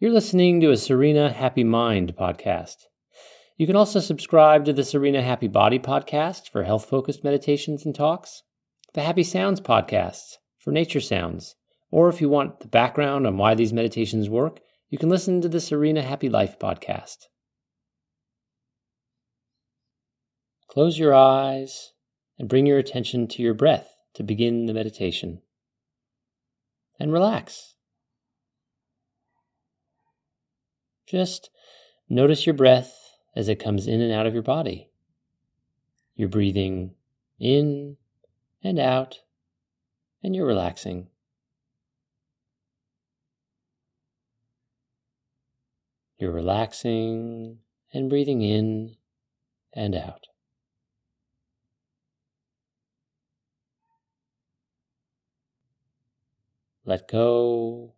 You're listening to a Serena Happy Mind podcast. You can also subscribe to the Serena Happy Body podcast for health focused meditations and talks, the Happy Sounds podcast for nature sounds, or if you want the background on why these meditations work, you can listen to the Serena Happy Life podcast. Close your eyes and bring your attention to your breath to begin the meditation. And relax. Just notice your breath as it comes in and out of your body. You're breathing in and out, and you're relaxing. You're relaxing and breathing in and out. Let go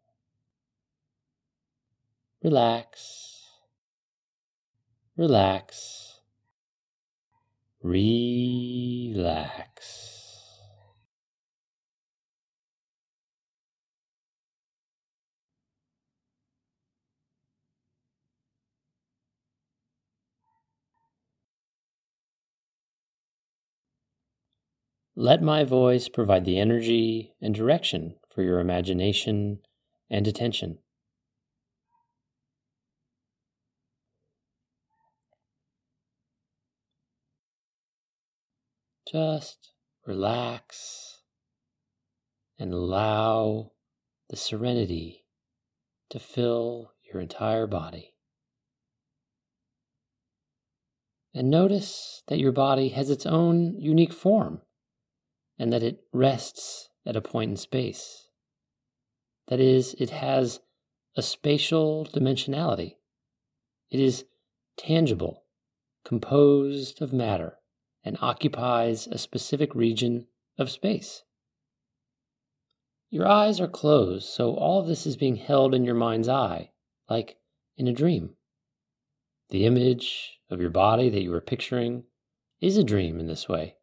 relax, relax, relax. Let my voice provide the energy and direction for your imagination and attention. Just relax and allow the serenity to fill your entire body. And notice that your body has its own unique form and that it rests at a point in space. That is, it has a spatial dimensionality. It is tangible, composed of matter and occupies a specific region of space. Your eyes are closed, so all of this is being held in your mind's eye, like in a dream. The image of your body that you are picturing is a dream in this way.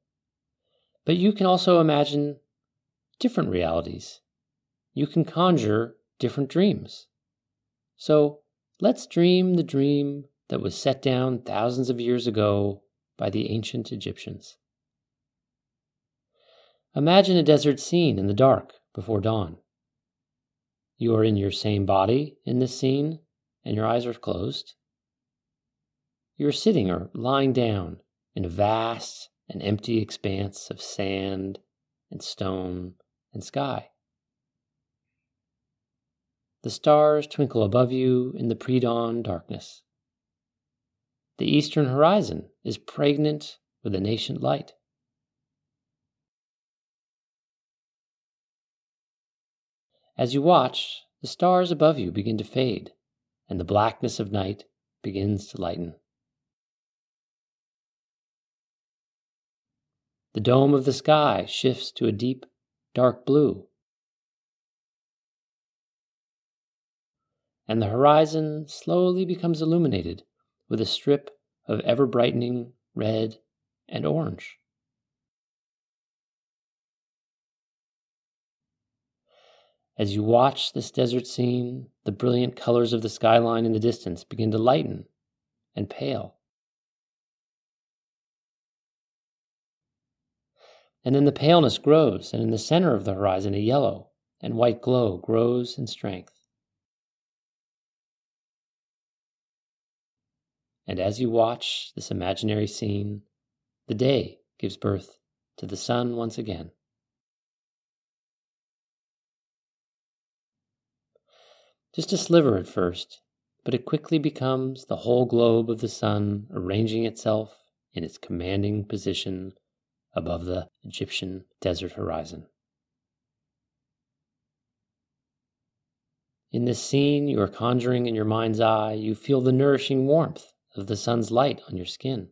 But you can also imagine different realities. You can conjure different dreams. So let's dream the dream that was set down thousands of years ago by the ancient Egyptians. Imagine a desert scene in the dark before dawn. You are in your same body in this scene, and your eyes are closed. You are sitting or lying down in a vast and empty expanse of sand and stone and sky. The stars twinkle above you in the pre dawn darkness. The eastern horizon is pregnant with a nascent light. As you watch, the stars above you begin to fade, and the blackness of night begins to lighten. The dome of the sky shifts to a deep, dark blue. And the horizon slowly becomes illuminated with a strip of ever brightening red and orange. As you watch this desert scene, the brilliant colors of the skyline in the distance begin to lighten and pale. And then the paleness grows, and in the center of the horizon, a yellow and white glow grows in strength. And as you watch this imaginary scene, the day gives birth to the sun once again. Just a sliver at first, but it quickly becomes the whole globe of the sun arranging itself in its commanding position above the Egyptian desert horizon. In this scene you are conjuring in your mind's eye, you feel the nourishing warmth of the sun's light on your skin.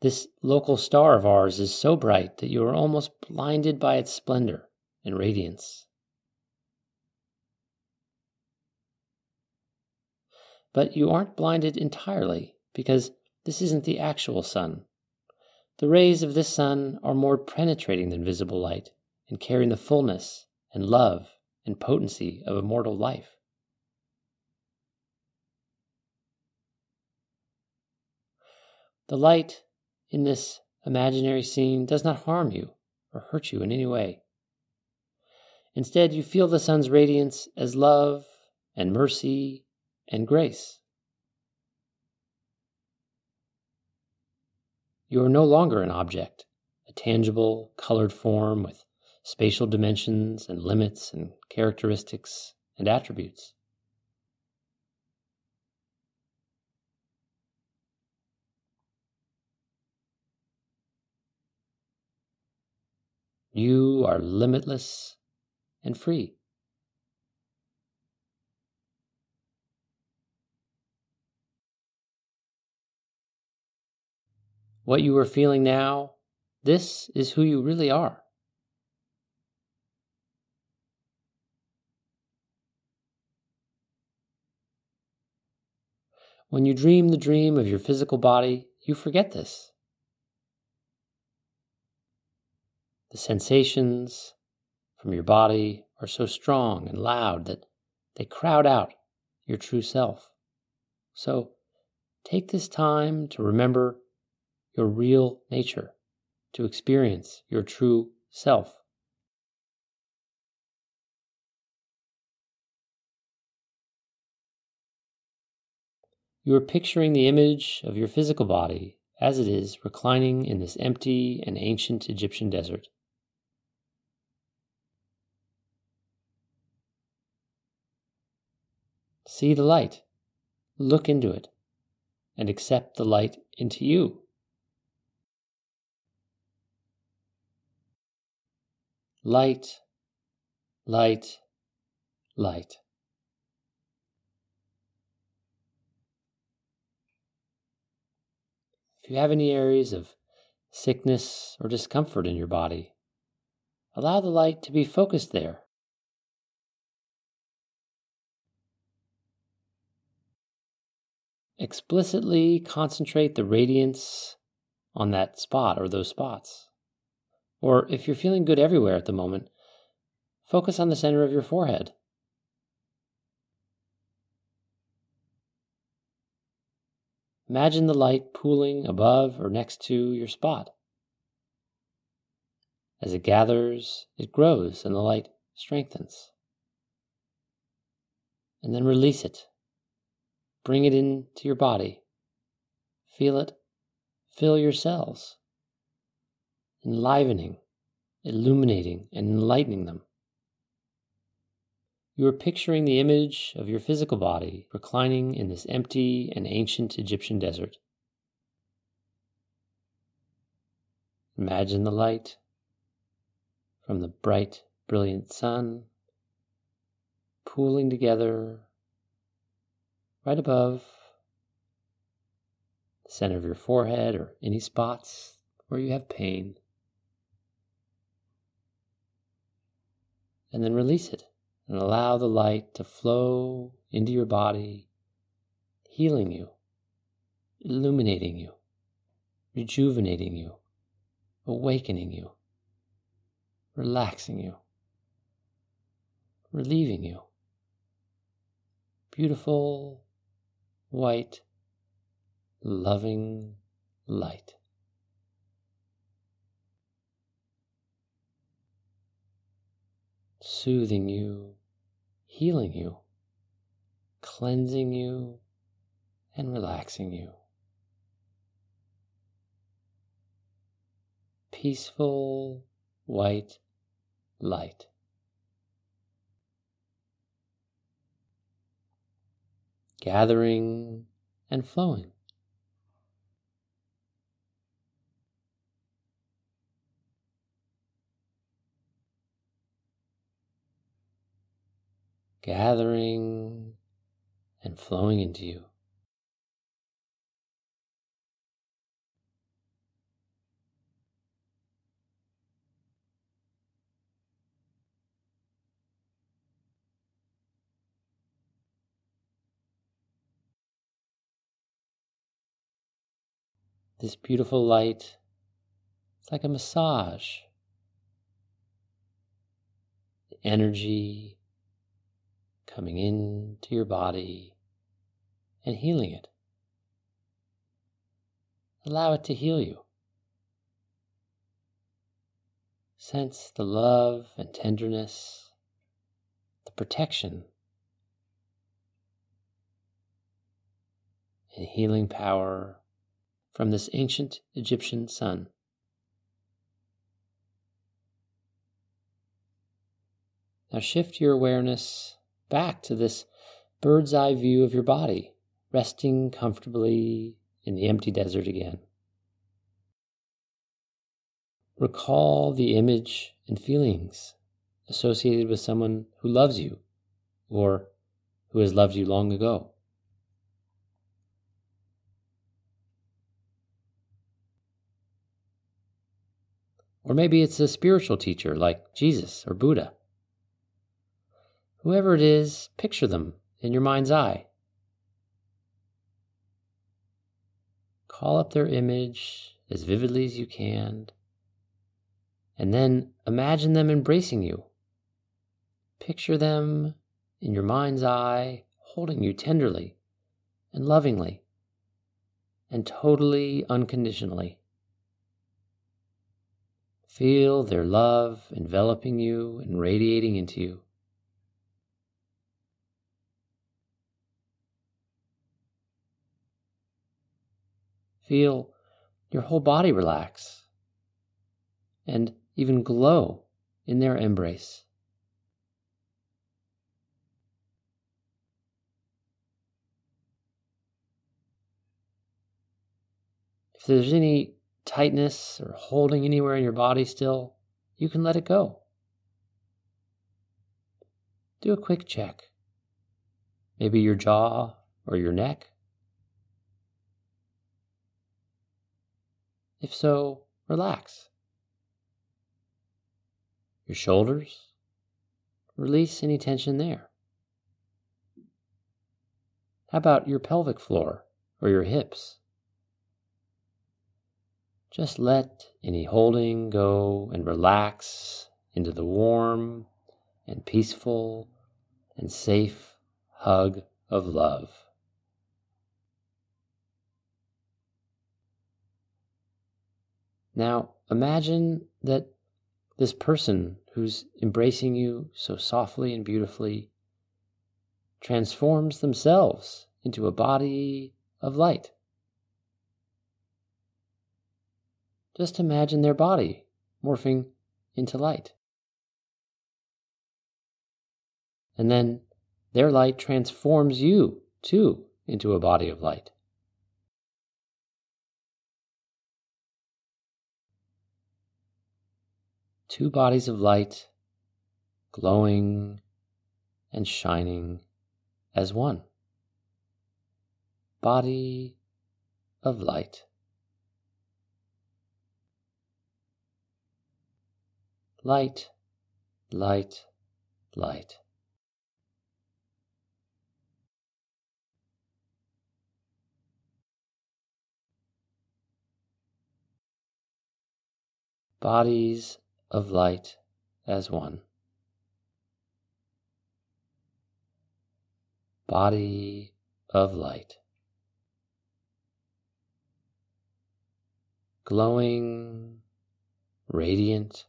This local star of ours is so bright that you are almost blinded by its splendor and radiance. But you aren't blinded entirely because this isn't the actual sun. The rays of this sun are more penetrating than visible light and carrying the fullness and love and potency of immortal life. The light in this imaginary scene does not harm you or hurt you in any way. Instead, you feel the sun's radiance as love and mercy and grace. You are no longer an object, a tangible, colored form with spatial dimensions and limits and characteristics and attributes. You are limitless and free. What you are feeling now, this is who you really are. When you dream the dream of your physical body, you forget this. The sensations from your body are so strong and loud that they crowd out your true self. So take this time to remember your real nature, to experience your true self. You are picturing the image of your physical body as it is reclining in this empty and ancient Egyptian desert. See the light, look into it, and accept the light into you. Light, light, light. If you have any areas of sickness or discomfort in your body, allow the light to be focused there explicitly concentrate the radiance on that spot or those spots. Or if you're feeling good everywhere at the moment, focus on the center of your forehead. Imagine the light pooling above or next to your spot. As it gathers, it grows and the light strengthens. And then release it Bring it into your body. Feel it fill your cells, enlivening, illuminating, and enlightening them. You are picturing the image of your physical body reclining in this empty and ancient Egyptian desert. Imagine the light from the bright, brilliant sun pooling together right above the center of your forehead or any spots where you have pain. And then release it and allow the light to flow into your body, healing you, illuminating you, rejuvenating you, awakening you, relaxing you, relieving you. Beautiful white, loving light. Soothing you, healing you, cleansing you, and relaxing you. Peaceful white light. gathering and flowing. Gathering and flowing into you. this beautiful light. It's like a massage. The energy coming into your body and healing it. Allow it to heal you. Sense the love and tenderness, the protection and healing power from this ancient Egyptian sun. Now shift your awareness back to this bird's eye view of your body, resting comfortably in the empty desert again. Recall the image and feelings associated with someone who loves you or who has loved you long ago. Or maybe it's a spiritual teacher like Jesus or Buddha. Whoever it is, picture them in your mind's eye. Call up their image as vividly as you can, and then imagine them embracing you. Picture them in your mind's eye, holding you tenderly and lovingly and totally unconditionally. Feel their love enveloping you and radiating into you. Feel your whole body relax and even glow in their embrace. If there's any tightness or holding anywhere in your body still, you can let it go. Do a quick check. Maybe your jaw or your neck. If so, relax. Your shoulders, release any tension there. How about your pelvic floor or your hips? Just let any holding go and relax into the warm and peaceful and safe hug of love. Now imagine that this person who's embracing you so softly and beautifully transforms themselves into a body of light. Just imagine their body morphing into light. And then their light transforms you too into a body of light. Two bodies of light glowing and shining as one. Body of light. light, light, light. Bodies of light as one. Body of light. Glowing, radiant,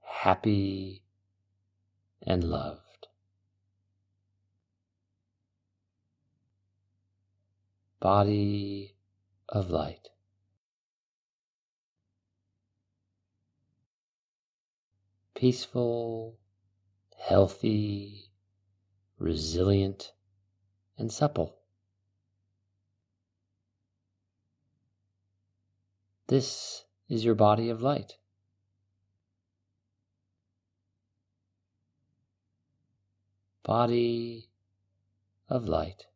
happy and loved. Body of light. Peaceful, healthy, resilient, and supple. This is your body of light. body of light.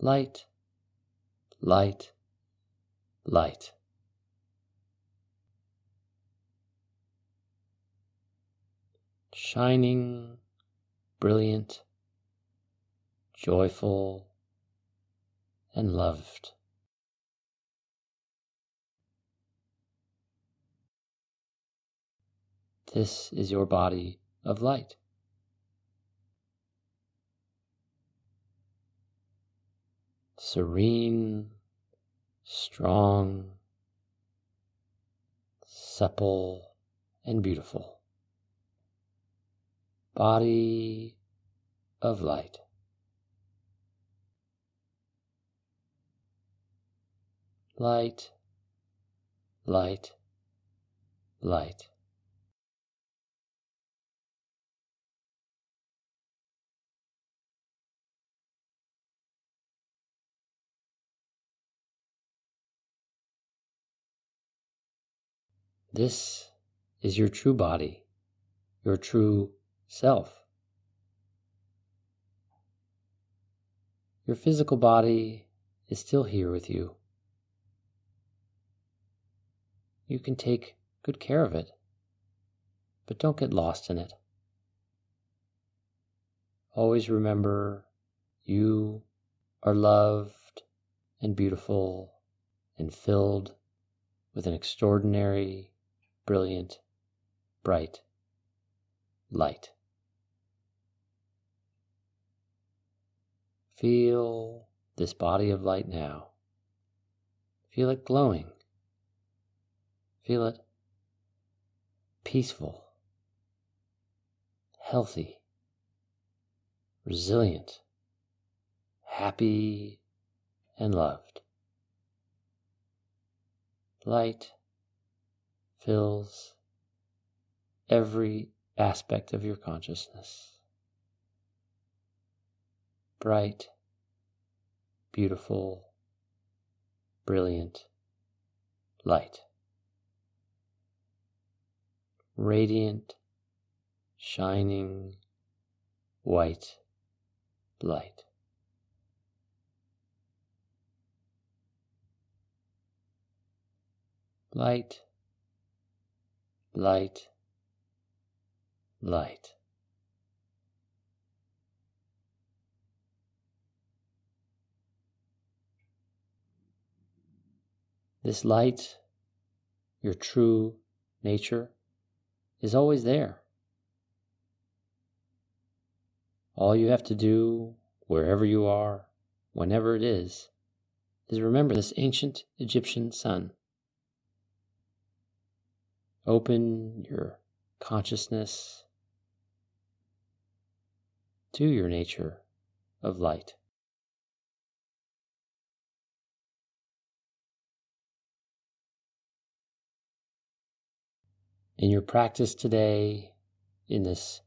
Light, light, light. shining, brilliant, joyful, and loved. This is your body of light. Serene, strong, supple, and beautiful. Body of light. Light, light, light. This is your true body, your true self. Your physical body is still here with you. You can take good care of it, but don't get lost in it. Always remember you are loved and beautiful and filled with an extraordinary brilliant, bright light. Feel this body of light now. Feel it glowing. Feel it peaceful, healthy, resilient, happy, and loved. Light fills every aspect of your consciousness. Bright, beautiful, brilliant light. Radiant, shining, white light. Light light, light. This light, your true nature, is always there. All you have to do, wherever you are, whenever it is, is remember this ancient Egyptian sun. Open your consciousness to your nature of light. In your practice today, in this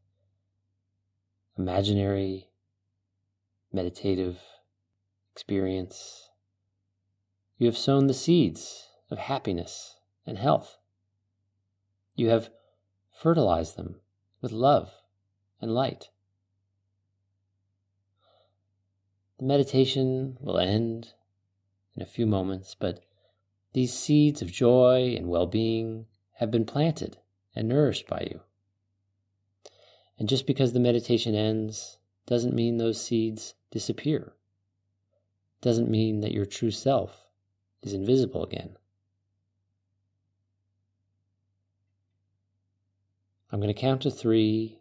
imaginary meditative experience, you have sown the seeds of happiness and health. You have fertilized them with love and light. The meditation will end in a few moments, but these seeds of joy and well being have been planted and nourished by you. And just because the meditation ends doesn't mean those seeds disappear, doesn't mean that your true self is invisible again. I'm going to count to three.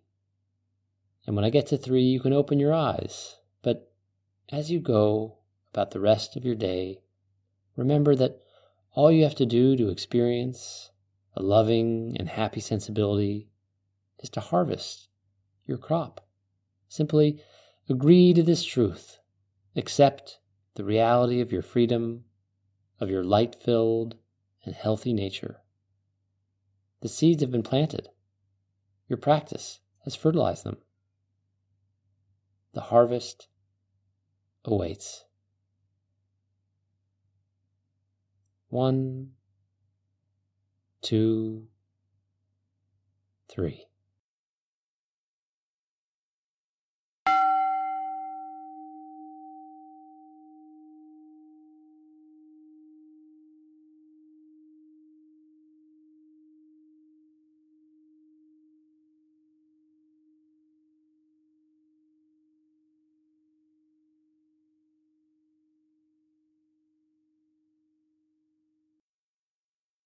And when I get to three, you can open your eyes. But as you go about the rest of your day, remember that all you have to do to experience a loving and happy sensibility is to harvest your crop. Simply agree to this truth. Accept the reality of your freedom, of your light filled and healthy nature. The seeds have been planted. Your practice has fertilized them. The harvest awaits. One, two, three.